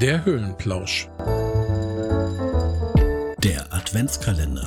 Der Höhlenplausch. Der Adventskalender.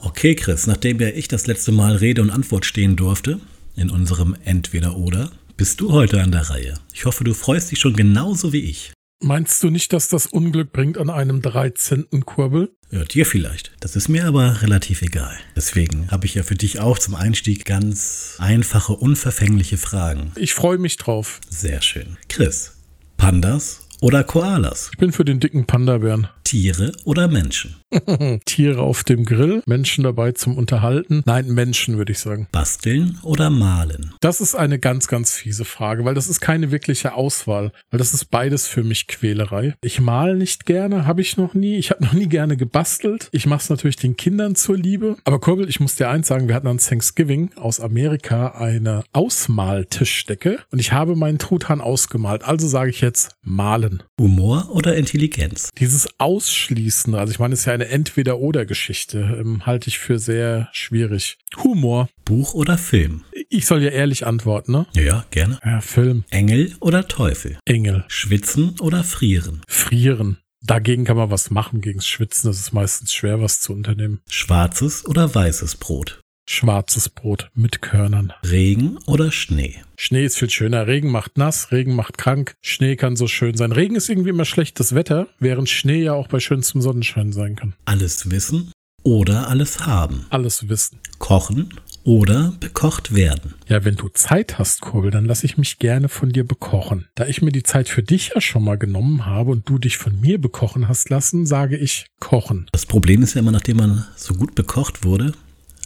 Okay, Chris, nachdem ja ich das letzte Mal Rede und Antwort stehen durfte, in unserem Entweder-Oder, bist du heute an der Reihe. Ich hoffe, du freust dich schon genauso wie ich. Meinst du nicht, dass das Unglück bringt an einem 13. Kurbel? Ja, dir vielleicht. Das ist mir aber relativ egal. Deswegen habe ich ja für dich auch zum Einstieg ganz einfache, unverfängliche Fragen. Ich freue mich drauf. Sehr schön. Chris, Pandas oder Koalas? Ich bin für den dicken Panda-Bären. Tiere oder Menschen? Tiere auf dem Grill, Menschen dabei zum Unterhalten. Nein, Menschen würde ich sagen. Basteln oder malen? Das ist eine ganz, ganz fiese Frage, weil das ist keine wirkliche Auswahl, weil das ist beides für mich Quälerei. Ich mal nicht gerne, habe ich noch nie. Ich habe noch nie gerne gebastelt. Ich mache es natürlich den Kindern zur Liebe. Aber Kurbel, ich muss dir eins sagen, wir hatten an Thanksgiving aus Amerika eine Ausmaltischdecke und ich habe meinen Truthahn ausgemalt. Also sage ich jetzt malen. Humor oder Intelligenz? Dieses Ausschließen, also ich meine, es ist ja eine Entweder-Oder-Geschichte, ähm, halte ich für sehr schwierig. Humor. Buch oder Film? Ich soll ja ehrlich antworten, ne? Ja, gerne. Ja, Film. Engel oder Teufel? Engel. Schwitzen oder frieren? Frieren. Dagegen kann man was machen, gegen Schwitzen. Das ist meistens schwer, was zu unternehmen. Schwarzes oder weißes Brot? Schwarzes Brot mit Körnern. Regen oder Schnee? Schnee ist viel schöner. Regen macht nass, Regen macht krank. Schnee kann so schön sein. Regen ist irgendwie immer schlechtes Wetter, während Schnee ja auch bei schönstem Sonnenschein sein kann. Alles wissen oder alles haben? Alles wissen. Kochen oder bekocht werden? Ja, wenn du Zeit hast, Kurbel, dann lass ich mich gerne von dir bekochen. Da ich mir die Zeit für dich ja schon mal genommen habe und du dich von mir bekochen hast lassen, sage ich kochen. Das Problem ist ja immer, nachdem man so gut bekocht wurde,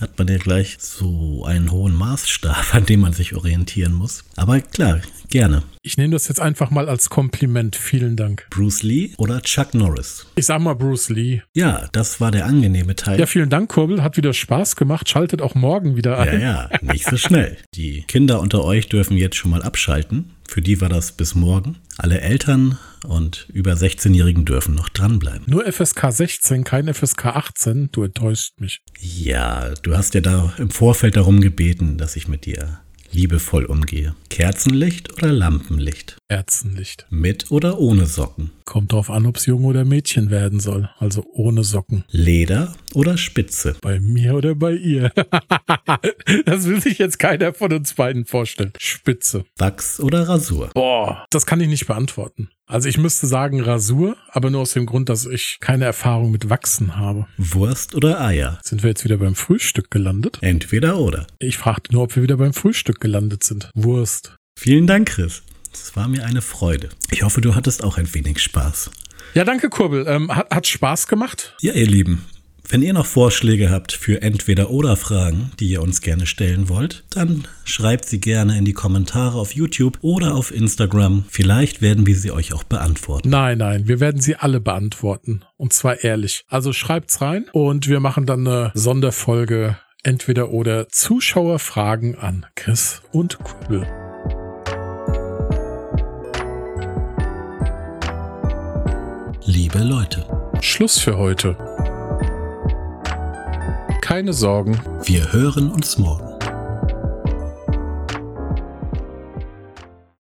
hat man ja gleich so einen hohen Maßstab, an dem man sich orientieren muss. Aber klar, gerne. Ich nehme das jetzt einfach mal als Kompliment. Vielen Dank. Bruce Lee oder Chuck Norris? Ich sag mal Bruce Lee. Ja, das war der angenehme Teil. Ja, vielen Dank, Kurbel. Hat wieder Spaß gemacht. Schaltet auch morgen wieder ein. Ja, ja, nicht so schnell. Die Kinder unter euch dürfen jetzt schon mal abschalten. Für die war das bis morgen. Alle Eltern und über 16-Jährigen dürfen noch dranbleiben. Nur FSK 16, kein FSK 18. Du enttäuschst mich. Ja, du hast ja da im Vorfeld darum gebeten, dass ich mit dir liebevoll umgehe. Kerzenlicht oder Lampenlicht? Kerzenlicht. Mit oder ohne Socken? Kommt drauf an, ob's Junge oder Mädchen werden soll. Also ohne Socken. Leder oder Spitze? Bei mir oder bei ihr? das will sich jetzt keiner von uns beiden vorstellen. Spitze. Wachs oder Rasur? Boah, das kann ich nicht beantworten. Also ich müsste sagen Rasur, aber nur aus dem Grund, dass ich keine Erfahrung mit Wachsen habe. Wurst oder Eier? Sind wir jetzt wieder beim Frühstück gelandet? Entweder oder. Ich fragte nur, ob wir wieder beim Frühstück gelandet sind. Wurst. Vielen Dank, Chris. Es war mir eine Freude. Ich hoffe, du hattest auch ein wenig Spaß. Ja, danke, Kurbel. Ähm, hat, hat Spaß gemacht? Ja, ihr Lieben. Wenn ihr noch Vorschläge habt für entweder oder Fragen, die ihr uns gerne stellen wollt, dann schreibt sie gerne in die Kommentare auf YouTube oder auf Instagram. Vielleicht werden wir sie euch auch beantworten. Nein, nein, wir werden sie alle beantworten. Und zwar ehrlich. Also schreibt's rein und wir machen dann eine Sonderfolge entweder oder Zuschauerfragen an Chris und Kurbel. Liebe Leute, Schluss für heute. Keine Sorgen, wir hören uns morgen.